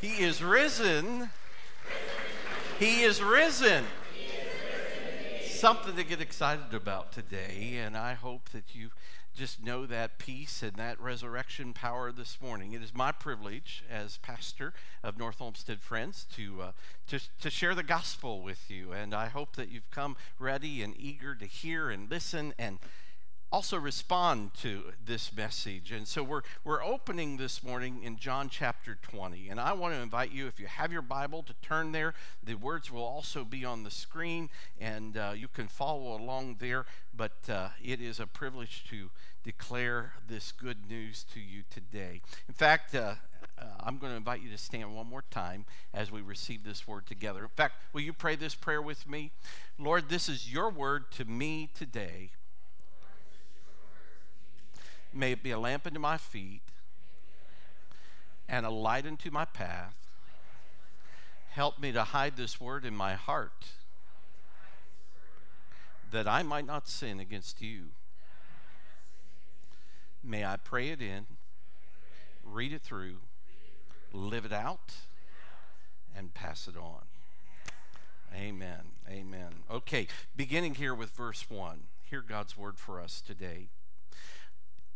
He is risen. He is risen. Something to get excited about today, and I hope that you just know that peace and that resurrection power this morning. It is my privilege as pastor of North Olmsted Friends to, uh, to, to share the gospel with you, and I hope that you've come ready and eager to hear and listen and also respond to this message. And so we're, we're opening this morning in John chapter 20. And I want to invite you, if you have your Bible, to turn there. The words will also be on the screen, and uh, you can follow along there. But uh, it is a privilege to declare this good news to you today. In fact, uh, uh, I'm going to invite you to stand one more time as we receive this word together. In fact, will you pray this prayer with me? Lord, this is your word to me today. May it be a lamp unto my feet and a light unto my path. Help me to hide this word in my heart that I might not sin against you. May I pray it in, read it through, live it out, and pass it on. Amen. Amen. Okay, beginning here with verse 1. Hear God's word for us today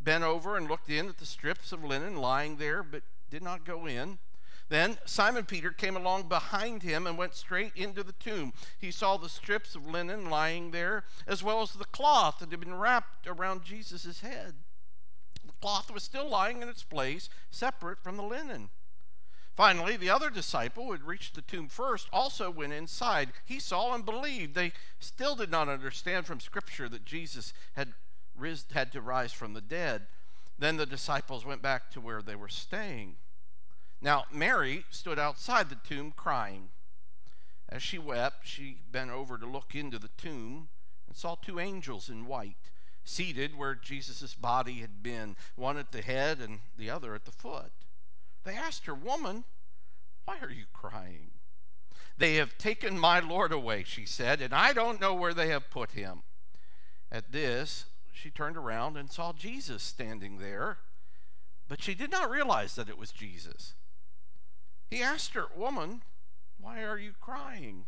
bent over and looked in at the strips of linen lying there, but did not go in. Then Simon Peter came along behind him and went straight into the tomb. He saw the strips of linen lying there, as well as the cloth that had been wrapped around Jesus' head. The cloth was still lying in its place, separate from the linen. Finally, the other disciple who had reached the tomb first also went inside. He saw and believed. They still did not understand from Scripture that Jesus had had to rise from the dead. Then the disciples went back to where they were staying. Now, Mary stood outside the tomb crying. As she wept, she bent over to look into the tomb and saw two angels in white seated where Jesus' body had been, one at the head and the other at the foot. They asked her, Woman, why are you crying? They have taken my Lord away, she said, and I don't know where they have put him. At this, she turned around and saw Jesus standing there, but she did not realize that it was Jesus. He asked her, Woman, why are you crying?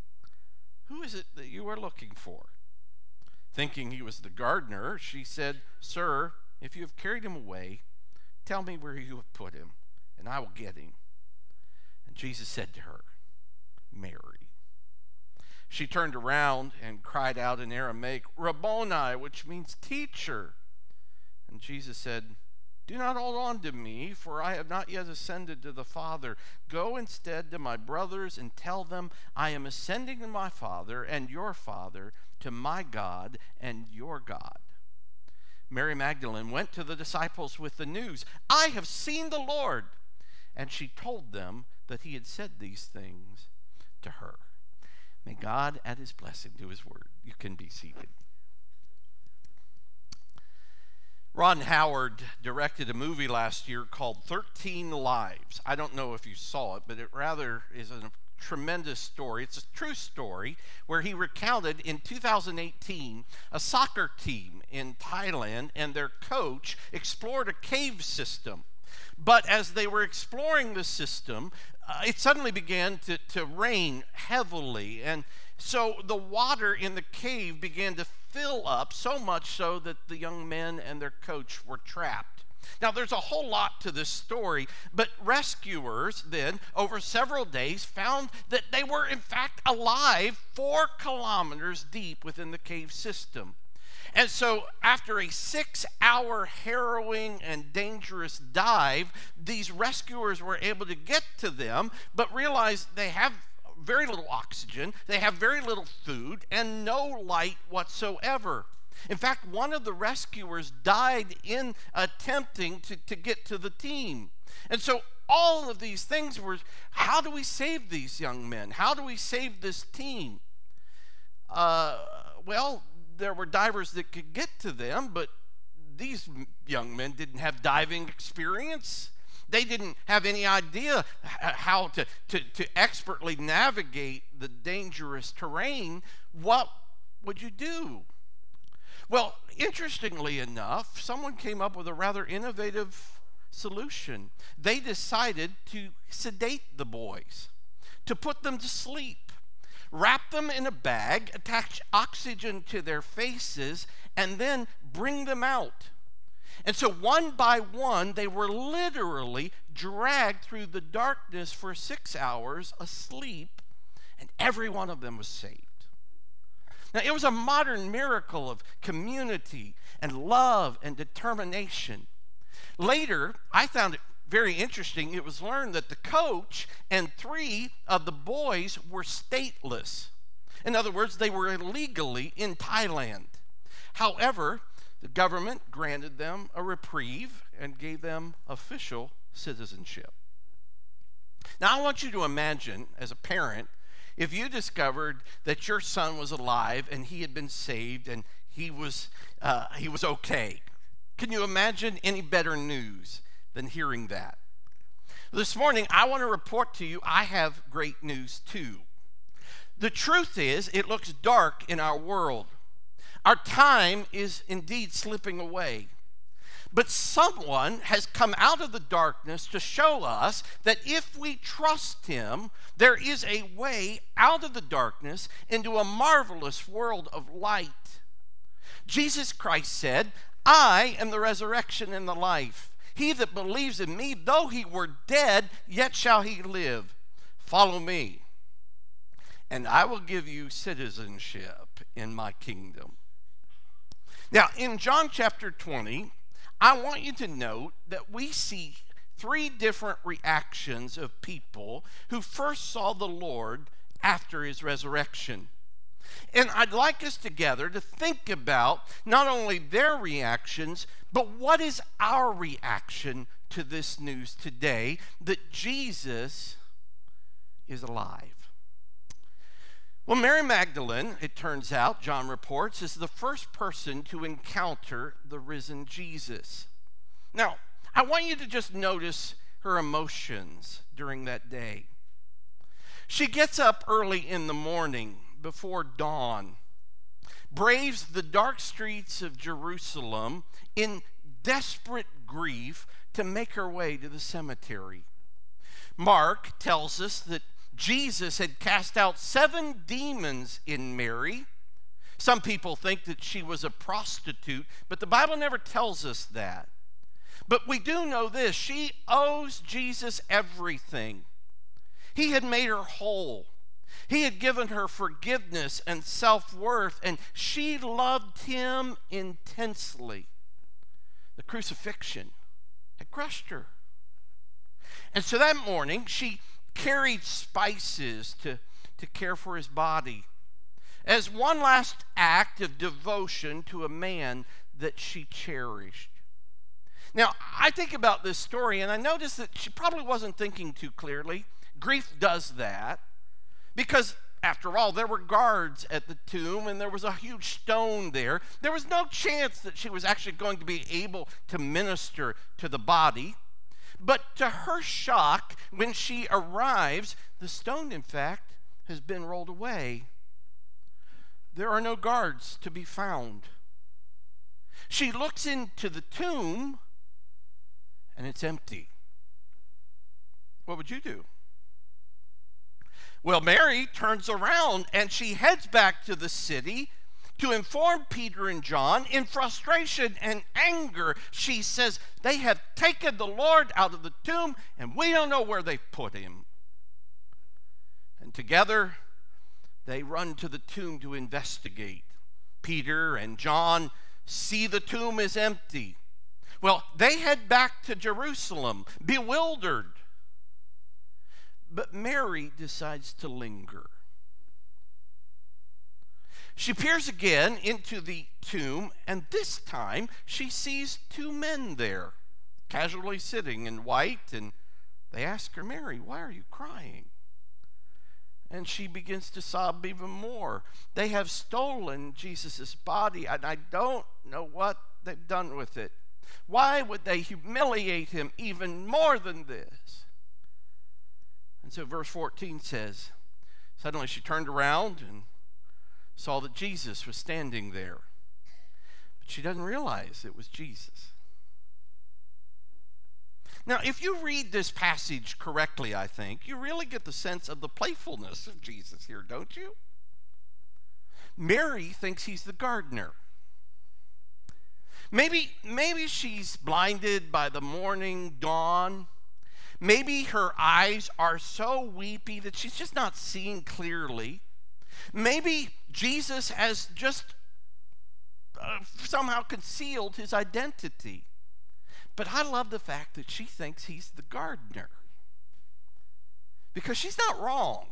Who is it that you are looking for? Thinking he was the gardener, she said, Sir, if you have carried him away, tell me where you have put him, and I will get him. And Jesus said to her, Mary. She turned around and cried out in Aramaic, Rabboni, which means teacher. And Jesus said, Do not hold on to me, for I have not yet ascended to the Father. Go instead to my brothers and tell them, I am ascending to my Father and your Father, to my God and your God. Mary Magdalene went to the disciples with the news, I have seen the Lord. And she told them that he had said these things to her. May God add his blessing to his word. You can be seated. Ron Howard directed a movie last year called 13 Lives. I don't know if you saw it, but it rather is a tremendous story. It's a true story where he recounted in 2018 a soccer team in Thailand and their coach explored a cave system. But as they were exploring the system, Uh, it suddenly began to, to rain heavily. And so the water in the cave began to fill up, so much so that the young men and their coach were trapped. Now, there's a whole lot to this story, but rescuers then, over several days, found that they were in fact alive four kilometers deep within the cave system. And so, after a six hour harrowing and dangerous dive, these rescuers were able to get to them, but realized they have very little oxygen, they have very little food, and no light whatsoever. In fact, one of the rescuers died in attempting to, to get to the team. And so all of these things were how do we save these young men? How do we save this team? Uh, well, there were divers that could get to them, but these young men didn't have diving experience. They didn't have any idea how to, to, to expertly navigate the dangerous terrain. What would you do? Well, interestingly enough, someone came up with a rather innovative solution. They decided to sedate the boys, to put them to sleep, wrap them in a bag, attach oxygen to their faces, and then bring them out. And so, one by one, they were literally dragged through the darkness for six hours asleep, and every one of them was saved. Now, it was a modern miracle of community and love and determination. Later, I found it very interesting. It was learned that the coach and three of the boys were stateless. In other words, they were illegally in Thailand. However, the government granted them a reprieve and gave them official citizenship. Now, I want you to imagine, as a parent, if you discovered that your son was alive and he had been saved and he was, uh, he was okay, can you imagine any better news than hearing that? This morning, I want to report to you I have great news too. The truth is, it looks dark in our world. Our time is indeed slipping away. But someone has come out of the darkness to show us that if we trust him, there is a way out of the darkness into a marvelous world of light. Jesus Christ said, I am the resurrection and the life. He that believes in me, though he were dead, yet shall he live. Follow me, and I will give you citizenship in my kingdom. Now, in John chapter 20, I want you to note that we see three different reactions of people who first saw the Lord after his resurrection. And I'd like us together to think about not only their reactions, but what is our reaction to this news today that Jesus is alive. Well, Mary Magdalene, it turns out, John reports, is the first person to encounter the risen Jesus. Now, I want you to just notice her emotions during that day. She gets up early in the morning before dawn, braves the dark streets of Jerusalem in desperate grief to make her way to the cemetery. Mark tells us that Jesus had cast out seven demons in Mary. Some people think that she was a prostitute, but the Bible never tells us that. But we do know this she owes Jesus everything. He had made her whole. He had given her forgiveness and self worth, and she loved him intensely. The crucifixion had crushed her. And so that morning, she carried spices to, to care for his body as one last act of devotion to a man that she cherished. Now, I think about this story and I notice that she probably wasn't thinking too clearly. Grief does that because, after all, there were guards at the tomb and there was a huge stone there. There was no chance that she was actually going to be able to minister to the body. But to her shock, when she arrives, the stone, in fact, has been rolled away. There are no guards to be found. She looks into the tomb and it's empty. What would you do? Well, Mary turns around and she heads back to the city to inform Peter and John in frustration and anger. She says, They have taken the Lord out of the tomb and we don't know where they've put him. And together they run to the tomb to investigate. Peter and John see the tomb is empty. Well, they head back to Jerusalem, bewildered. But Mary decides to linger. She peers again into the tomb, and this time she sees two men there, casually sitting in white and They ask her, Mary, why are you crying? And she begins to sob even more. They have stolen Jesus' body, and I don't know what they've done with it. Why would they humiliate him even more than this? And so, verse 14 says, Suddenly she turned around and saw that Jesus was standing there. But she doesn't realize it was Jesus. Now, if you read this passage correctly, I think, you really get the sense of the playfulness of Jesus here, don't you? Mary thinks he's the gardener. Maybe, maybe she's blinded by the morning dawn. Maybe her eyes are so weepy that she's just not seeing clearly. Maybe Jesus has just uh, somehow concealed his identity. But I love the fact that she thinks he's the gardener. Because she's not wrong.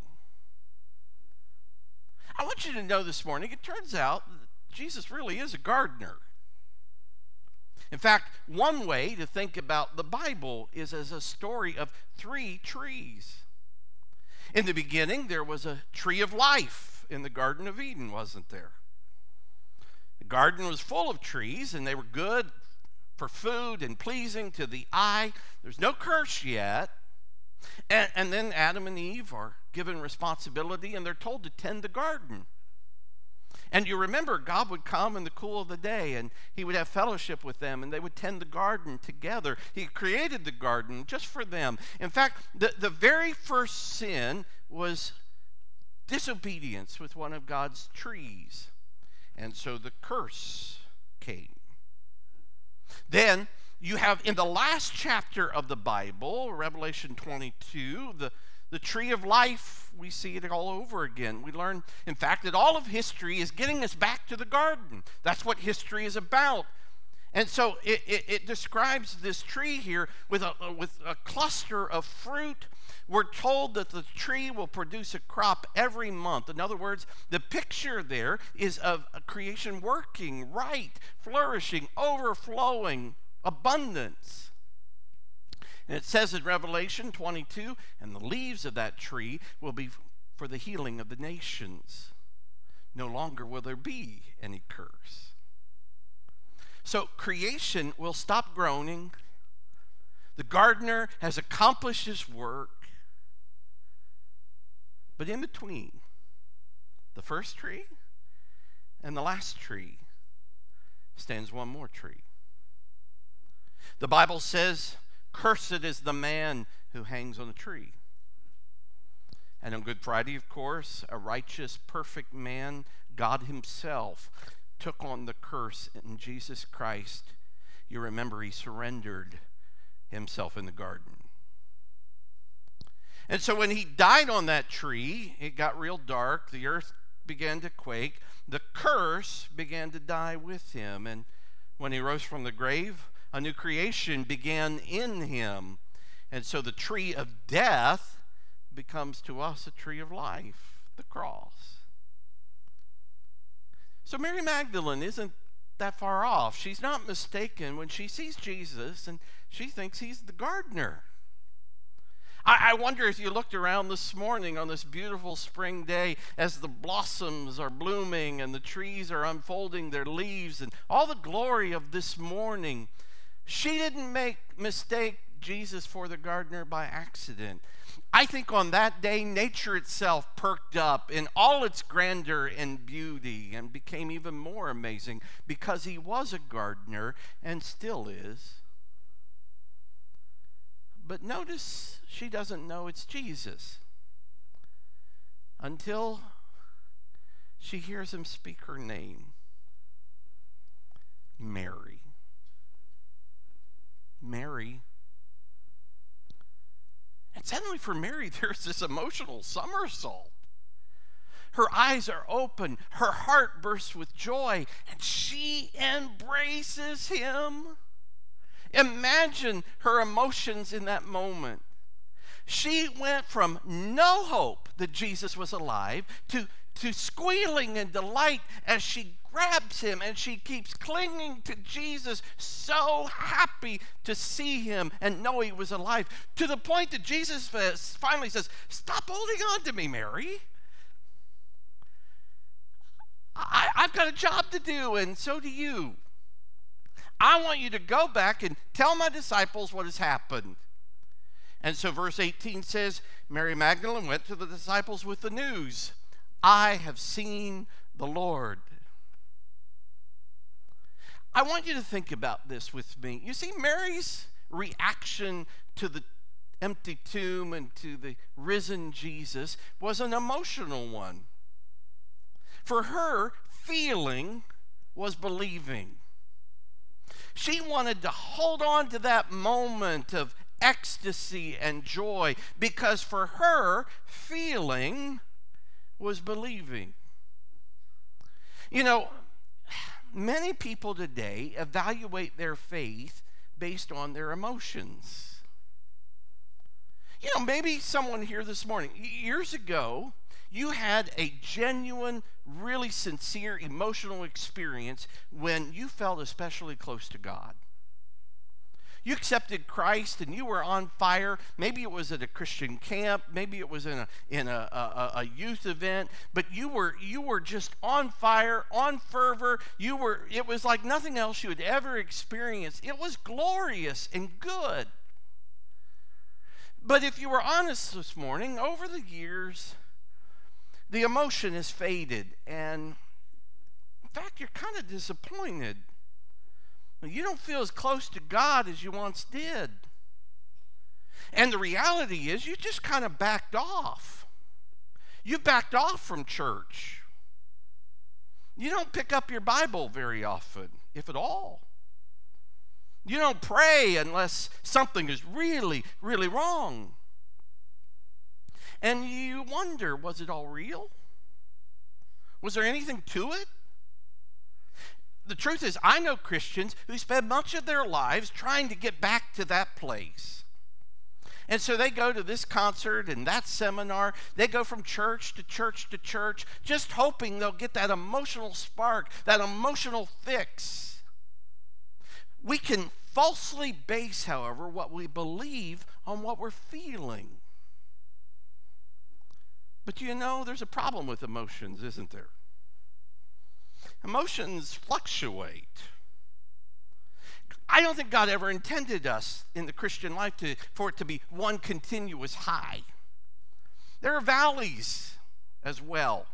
I want you to know this morning, it turns out Jesus really is a gardener. In fact, one way to think about the Bible is as a story of three trees. In the beginning, there was a tree of life in the Garden of Eden, wasn't there? The garden was full of trees, and they were good for food and pleasing to the eye. There's no curse yet. And, and then Adam and Eve are given responsibility, and they're told to tend the garden. And you remember, God would come in the cool of the day and he would have fellowship with them and they would tend the garden together. He created the garden just for them. In fact, the, the very first sin was disobedience with one of God's trees. And so the curse came. Then you have in the last chapter of the Bible, Revelation 22, the the tree of life, we see it all over again. We learn, in fact, that all of history is getting us back to the garden. That's what history is about. And so it, it, it describes this tree here with a, with a cluster of fruit. We're told that the tree will produce a crop every month. In other words, the picture there is of a creation working, right, flourishing, overflowing, abundance. And it says in Revelation 22 and the leaves of that tree will be for the healing of the nations. No longer will there be any curse. So creation will stop groaning. The gardener has accomplished his work. But in between the first tree and the last tree stands one more tree. The Bible says Cursed is the man who hangs on a tree. And on Good Friday, of course, a righteous, perfect man, God Himself, took on the curse in Jesus Christ. You remember He surrendered Himself in the garden. And so when He died on that tree, it got real dark. The earth began to quake. The curse began to die with Him. And when He rose from the grave, a new creation began in him. And so the tree of death becomes to us a tree of life, the cross. So Mary Magdalene isn't that far off. She's not mistaken when she sees Jesus and she thinks he's the gardener. I, I wonder if you looked around this morning on this beautiful spring day as the blossoms are blooming and the trees are unfolding their leaves and all the glory of this morning she didn't make mistake Jesus for the gardener by accident. I think on that day, nature itself perked up in all its grandeur and beauty and became even more amazing because he was a gardener and still is. But notice she doesn't know it's Jesus until she hears him speak her name Mary. Mary. And suddenly, for Mary, there's this emotional somersault. Her eyes are open, her heart bursts with joy, and she embraces him. Imagine her emotions in that moment. She went from no hope that Jesus was alive to, to squealing in delight as she grabs him and she keeps clinging to Jesus, so happy to see him and know he was alive, to the point that Jesus finally says, Stop holding on to me, Mary. I, I've got a job to do, and so do you. I want you to go back and tell my disciples what has happened. And so, verse 18 says Mary Magdalene went to the disciples with the news I have seen the Lord. I want you to think about this with me. You see, Mary's reaction to the empty tomb and to the risen Jesus was an emotional one. For her, feeling was believing. She wanted to hold on to that moment of ecstasy and joy because for her, feeling was believing. You know, many people today evaluate their faith based on their emotions. You know, maybe someone here this morning, years ago, you had a genuine, really sincere emotional experience when you felt especially close to God you accepted Christ and you were on fire. Maybe it was at a Christian camp, maybe it was in a in a, a, a, youth event, but you were you were just on fire, on fervor. You were it was like nothing else you had ever experienced. It was glorious and good. But if you were honest this morning, over the years, the emotion has faded and in fact you're kind of disappointed you don't feel as close to God as you once did. And the reality is, you just kind of backed off. You backed off from church. You don't pick up your Bible very often, if at all. You don't pray unless something is really, really wrong. And you wonder was it all real? Was there anything to it? The truth is, I know Christians who spend much of their lives trying to get back to that place. And so they go to this concert and that seminar. They go from church to church to church, just hoping they'll get that emotional spark, that emotional fix. We can falsely base, however, what we believe on what we're feeling. But you know, there's a problem with emotions, isn't there? Emotions fluctuate. I don't think God ever intended us in the Christian life to, for it to be one continuous high. There are valleys as well.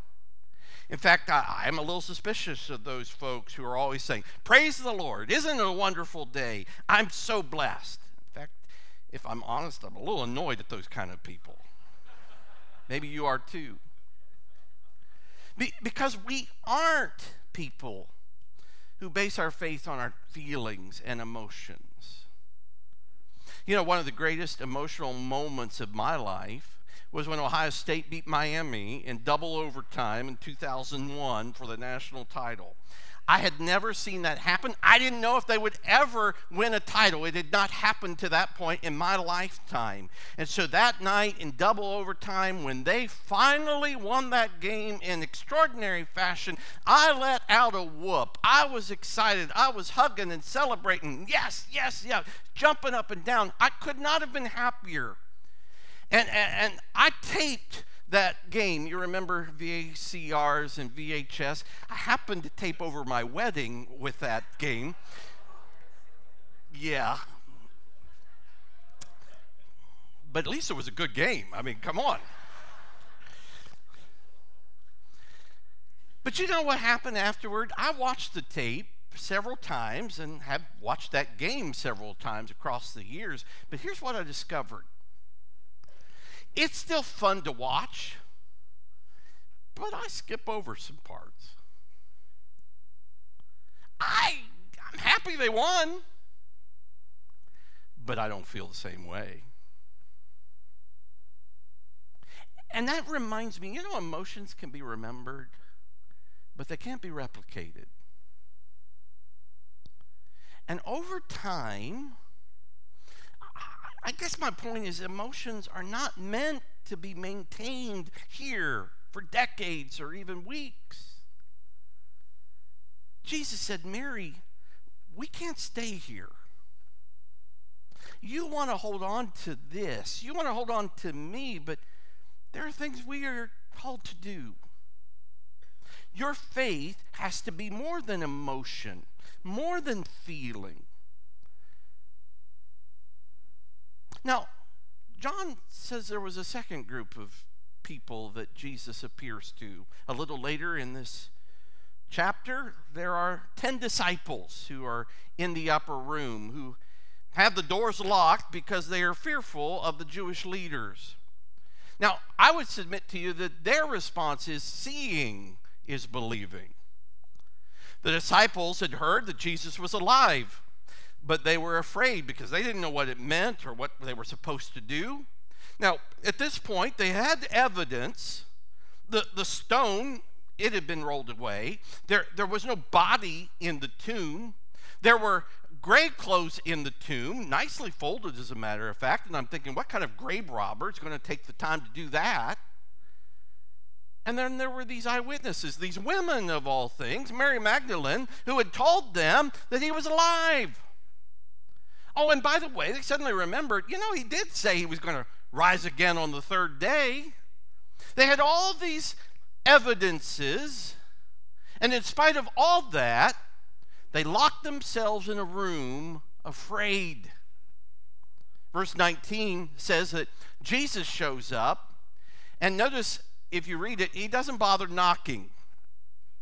In fact, I, am a little suspicious of those folks who are always saying, Praise the Lord, isn't it a wonderful day? I'm so blessed. In fact, if I'm honest, I'm a little annoyed at those kind of people. Maybe you are too. Be, because we aren't people who base our faith on our feelings and emotions. You know, one of the greatest emotional moments of my life was when Ohio State beat Miami in double overtime in 2001 for the national title. I had never seen that happen. I didn't know if they would ever win a title. It had not happened to that point in my lifetime. And so that night in double overtime, when they finally won that game in extraordinary fashion, I let out a whoop. I was excited. I was hugging and celebrating. Yes, yes, yes, jumping up and down. I could not have been happier. And, and, and I taped that game. You remember VCRs and VHS? I happened to tape over my wedding with that game. Yeah. But at least it was a good game. I mean, come on. But you know what happened afterward? I watched the tape several times and have watched that game several times across the years. But here's what I discovered it's still fun to watch, but I skip over some parts. I, I'm happy they won, but I don't feel the same way. And that reminds me, you know, emotions can be remembered, but they can't be replicated. And over time, I guess my point is emotions are not meant to be maintained here for decades or even weeks. Jesus said, Mary, we can't stay here. You want to hold on to this. You want to hold on to me, but there are things we are called to do. Your faith has to be more than emotion, more than feeling. Now, John says there was a second group of people that Jesus appears to. A little later in this chapter, there are 10 disciples who are in the upper room who have the doors locked because they are fearful of the Jewish leaders. Now, I would submit to you that their response is seeing is believing. The disciples had heard that Jesus was alive, but they were afraid because they didn't know what it meant or what they were supposed to do. Now, at this point, they had evidence. The, the stone, it had been rolled away. There, there was no body in the tomb. There were grave clothes in the tomb, nicely folded, as a matter of fact. And I'm thinking, what kind of grave robber is going to take the time to do that? And then there were these eyewitnesses, these women of all things, Mary Magdalene, who had told them that he was alive. Oh, and by the way, they suddenly remembered, you know, he did say he was going to rise again on the third day. They had all these evidences, and in spite of all that, they locked themselves in a room afraid. Verse 19 says that Jesus shows up, and notice if you read it, he doesn't bother knocking.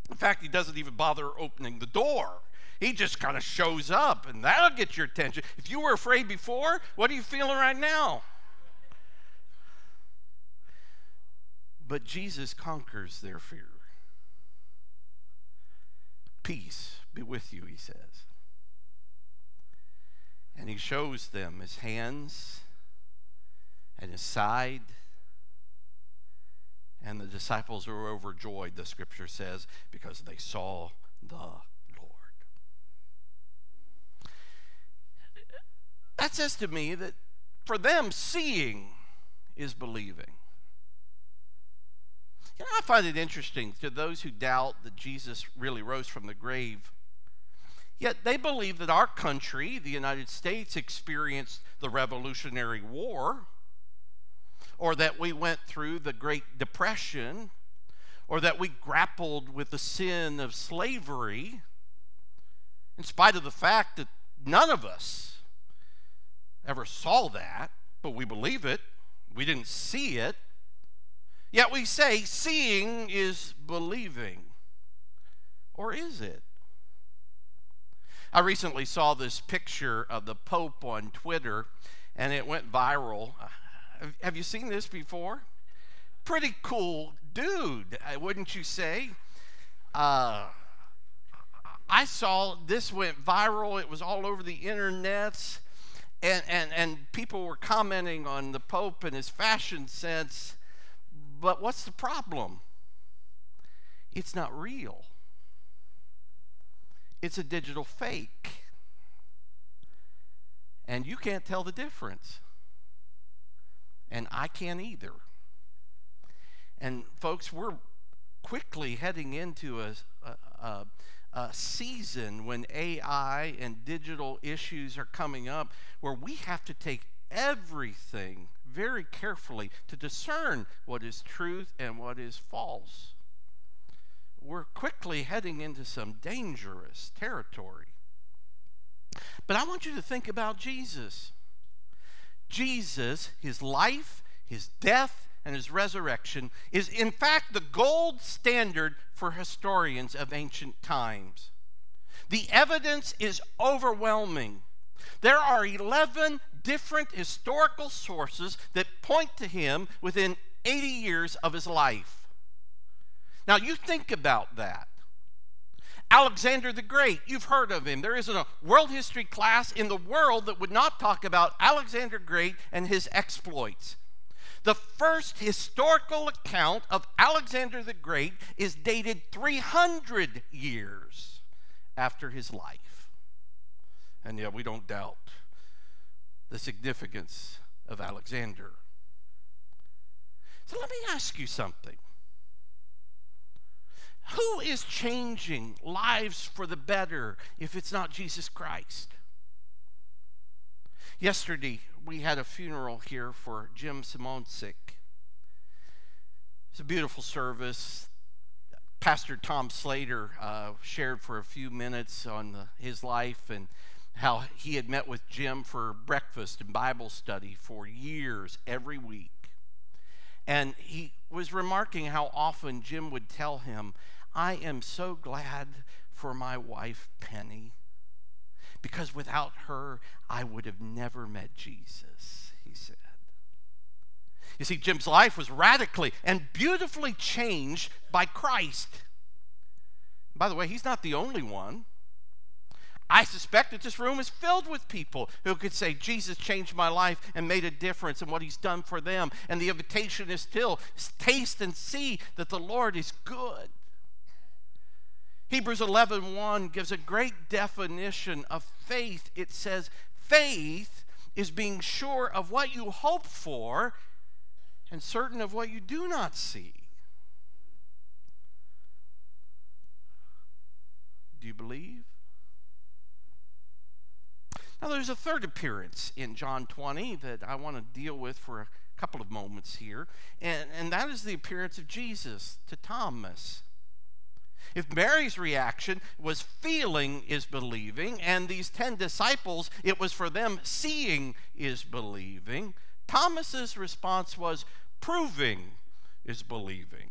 In fact, he doesn't even bother opening the door. He just kind of shows up, and that'll get your attention. If you were afraid before, what are you feeling right now? But Jesus conquers their fear. Peace be with you, he says. And he shows them his hands and his side. And the disciples were overjoyed, the scripture says, because they saw the Lord. That says to me that for them, seeing is believing. You know, I find it interesting to those who doubt that Jesus really rose from the grave. Yet they believe that our country, the United States, experienced the Revolutionary War, or that we went through the Great Depression, or that we grappled with the sin of slavery, in spite of the fact that none of us ever saw that, but we believe it. We didn't see it. Yet we say seeing is believing. Or is it? I recently saw this picture of the Pope on Twitter and it went viral. Have you seen this before? Pretty cool dude, uh, wouldn't you say? Uh, I saw this went viral. It was all over the internets. And, and, and people were commenting on the Pope and his fashion sense. But what's the problem? It's not real, it's a digital fake. And you can't tell the difference. And I can't either. And, folks, we're quickly heading into a, a, a, season when AI and digital issues are coming up where we have to take everything very carefully to discern what is truth and what is false. We're quickly heading into some dangerous territory. But I want you to think about Jesus. Jesus, his life, his death, and his resurrection is, in fact, the gold standard for historians of ancient times. The evidence is overwhelming. There are 11 different historical sources that point to him within 80 years of his life. Now, you think about that. Alexander the Great, you've heard of him. There isn't a world history class in the world that would not talk about Alexander Great and his exploits. The first historical account of Alexander the Great is dated 300 years after his life. And yet we don't doubt the significance of Alexander. So let me ask you something. Who is changing lives for the better if it's not Jesus Christ? Yesterday, we had a funeral here for Jim Simonsik. It's a beautiful service. Pastor Tom Slater uh, shared for a few minutes on the, his life and how he had met with Jim for breakfast and Bible study for years, every week. And he was remarking how often Jim would tell him, I am so glad for my wife, Penny, because without her, I would have never met Jesus, he said. You see, Jim's life was radically and beautifully changed by Christ. By the way, he's not the only one. I suspect that this room is filled with people who could say, Jesus changed my life and made a difference in what he's done for them. And the invitation is still taste and see that the Lord is good. Hebrews 11 1 gives a great definition of faith. It says, faith is being sure of what you hope for and certain of what you do not see. Do you believe? Now, there's a third appearance in John 20 that I want to deal with for a couple of moments here, and, and that is the appearance of Jesus to Thomas. If Mary's reaction was feeling is believing, and these 10 disciples, it was for them seeing is believing, Thomas's response was proving is believing.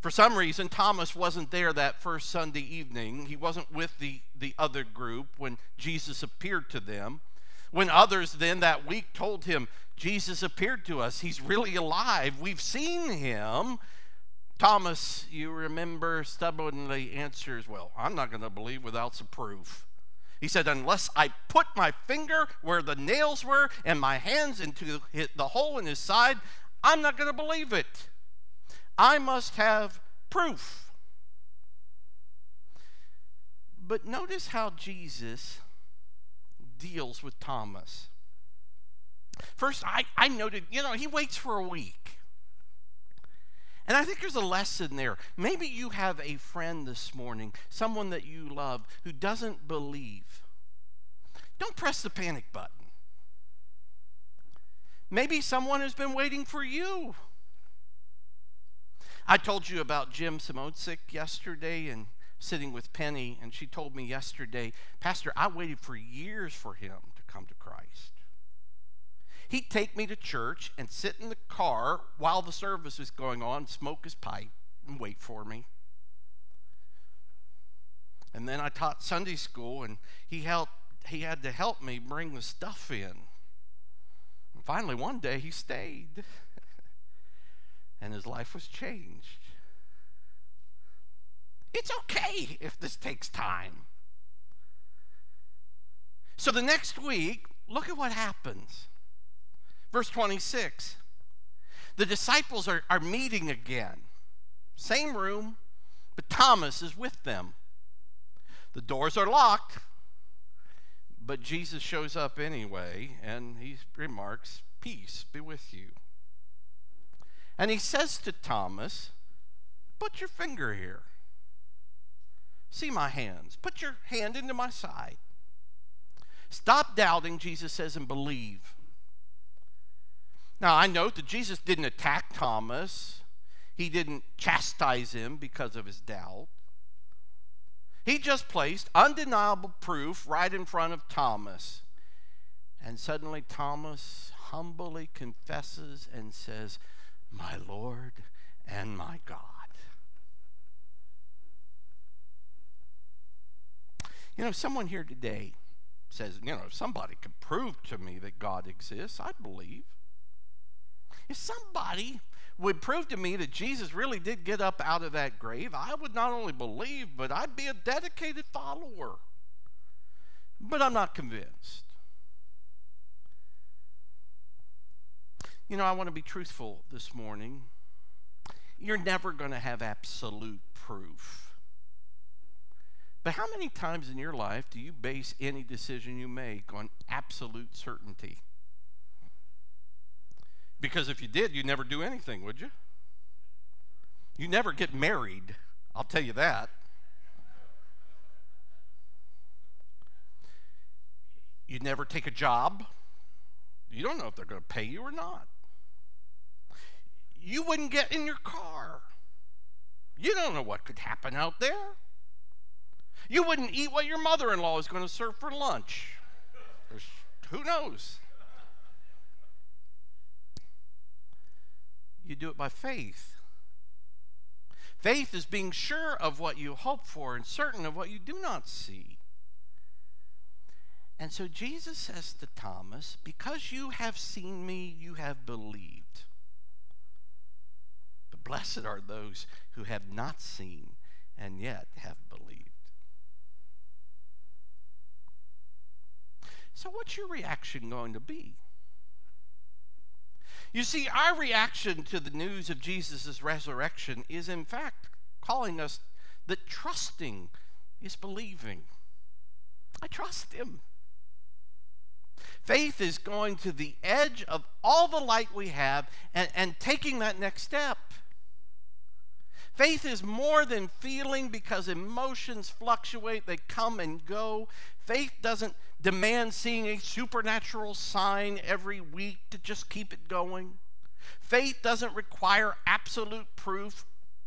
For some reason, Thomas wasn't there that first Sunday evening. He wasn't with the, the other group when Jesus appeared to them. When others then that week told him, Jesus appeared to us, he's really alive, we've seen him. Thomas, you remember, stubbornly answers, Well, I'm not going to believe without some proof. He said, Unless I put my finger where the nails were and my hands into the hole in his side, I'm not going to believe it. I must have proof. But notice how Jesus deals with Thomas. First, I, I noted, you know, he waits for a week. And I think there's a lesson there. Maybe you have a friend this morning, someone that you love, who doesn't believe. Don't press the panic button. Maybe someone has been waiting for you. I told you about Jim Simonsik yesterday and sitting with Penny, and she told me yesterday, Pastor, I waited for years for him to come to Christ. He'd take me to church and sit in the car while the service was going on, smoke his pipe, and wait for me. And then I taught Sunday school, and he helped. He had to help me bring the stuff in. And finally, one day he stayed, and his life was changed. It's okay if this takes time. So the next week, look at what happens. Verse 26 the disciples are, are meeting again. Same room, but Thomas is with them. The doors are locked, but Jesus shows up anyway, and he remarks, Peace be with you. And he says to Thomas, Put your finger here. See my hands. Put your hand into my side. Stop doubting, Jesus says, and believe. Now, I note that Jesus didn't attack Thomas, he didn't chastise him because of his doubt. He just placed undeniable proof right in front of Thomas. And suddenly, Thomas humbly confesses and says, My Lord and my God. You know, someone here today says, you know, if somebody could prove to me that God exists, I'd believe. If somebody would prove to me that Jesus really did get up out of that grave, I would not only believe, but I'd be a dedicated follower. But I'm not convinced. You know, I want to be truthful this morning. You're never going to have absolute proof. But how many times in your life do you base any decision you make on absolute certainty? Because if you did, you'd never do anything, would you? You never get married, I'll tell you that. You'd never take a job. You don't know if they're going to pay you or not. You wouldn't get in your car. You don't know what could happen out there. You wouldn't eat what your mother in law is going to serve for lunch. There's, who knows? You do it by faith. Faith is being sure of what you hope for and certain of what you do not see. And so Jesus says to Thomas, Because you have seen me, you have believed. But blessed are those who have not seen and yet have believed. So, what's your reaction going to be? You see, our reaction to the news of Jesus' resurrection is, in fact, calling us that trusting is believing. I trust him. Faith is going to the edge of all the light we have and, and taking that next step. Faith is more than feeling because emotions fluctuate, they come and go. Faith doesn't demand seeing a supernatural sign every week to just keep it going. Faith doesn't require absolute proof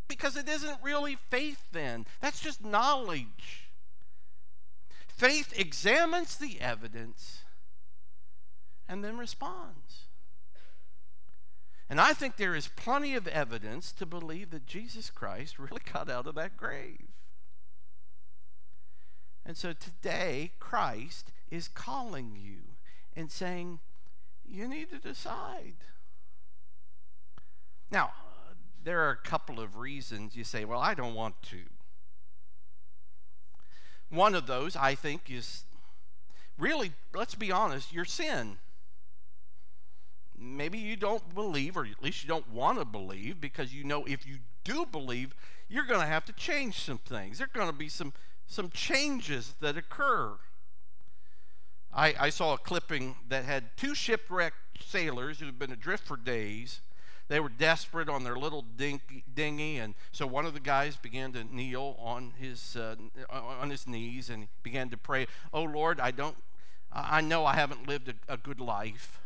because it isn't really faith, then. That's just knowledge. Faith examines the evidence and then responds. And I think there is plenty of evidence to believe that Jesus Christ really got out of that grave. And so today, Christ is calling you and saying, you need to decide. Now, there are a couple of reasons you say, well, I don't want to. One of those, I think, is really, let's be honest, your sin maybe you don't believe, or at least you don't want to believe, because you know if you do believe, you're going to have to change some things. There are going to be some, some changes that occur. I, I saw a clipping that had two shipwrecked sailors who had been adrift for days. They were desperate on their little dinghy, and so one of the guys began to kneel on his uh, on his knees and began to pray. Oh Lord, I don't, I know I haven't lived a, a good life.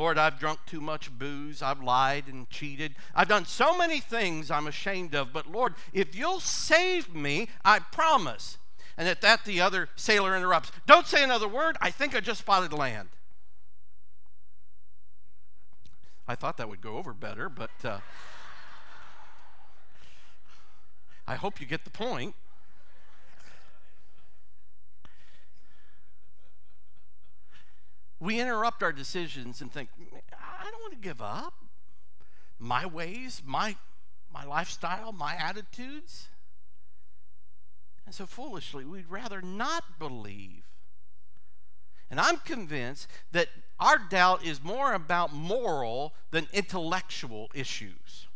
Lord, I've drunk too much booze. I've lied and cheated. I've done so many things I'm ashamed of. But Lord, if you'll save me, I promise. And at that, the other sailor interrupts. Don't say another word. I think I just spotted land. I thought that would go over better, but uh, I hope you get the point. We interrupt our decisions and think, I don't want to give up my ways, my, my lifestyle, my attitudes. And so foolishly, we'd rather not believe. And I'm convinced that our doubt is more about moral than intellectual issues.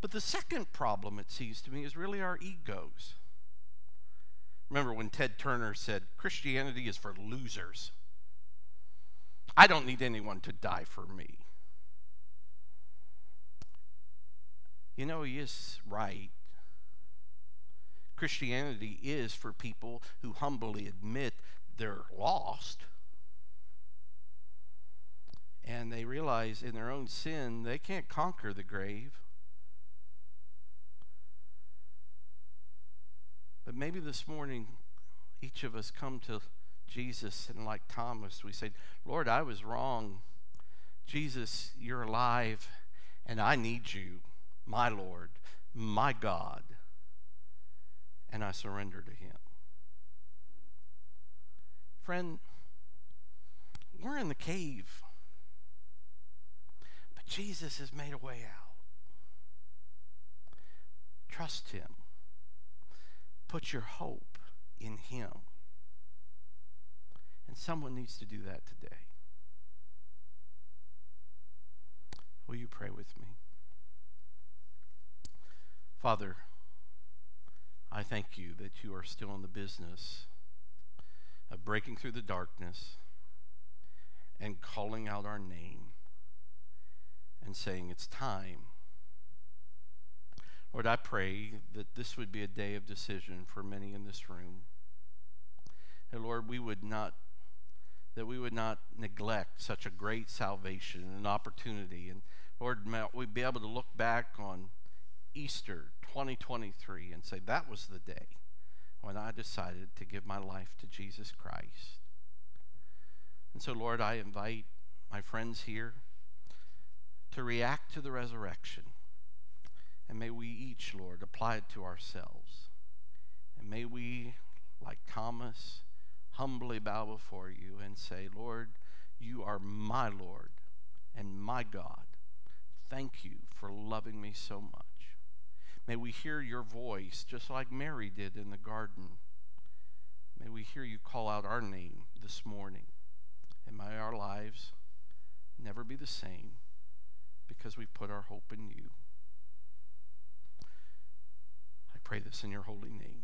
But the second problem, it seems to me, is really our egos. Remember when Ted Turner said, Christianity is for losers. I don't need anyone to die for me. You know, he is right. Christianity is for people who humbly admit they're lost and they realize in their own sin they can't conquer the grave. Maybe this morning, each of us come to Jesus and, like Thomas, we say, Lord, I was wrong. Jesus, you're alive, and I need you, my Lord, my God. And I surrender to Him. Friend, we're in the cave, but Jesus has made a way out. Trust Him. Put your hope in Him. And someone needs to do that today. Will you pray with me? Father, I thank you that you are still in the business of breaking through the darkness and calling out our name and saying, It's time. Lord, I pray that this would be a day of decision for many in this room. And Lord, we would not that we would not neglect such a great salvation and opportunity. And Lord, we'd be able to look back on Easter 2023 and say, that was the day when I decided to give my life to Jesus Christ. And so, Lord, I invite my friends here to react to the resurrection. And may we each, Lord, apply it to ourselves. And may we, like Thomas, humbly bow before you and say, Lord, you are my Lord and my God. Thank you for loving me so much. May we hear your voice just like Mary did in the garden. May we hear you call out our name this morning. And may our lives never be the same because we put our hope in you. I pray this in your holy name.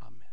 Amen.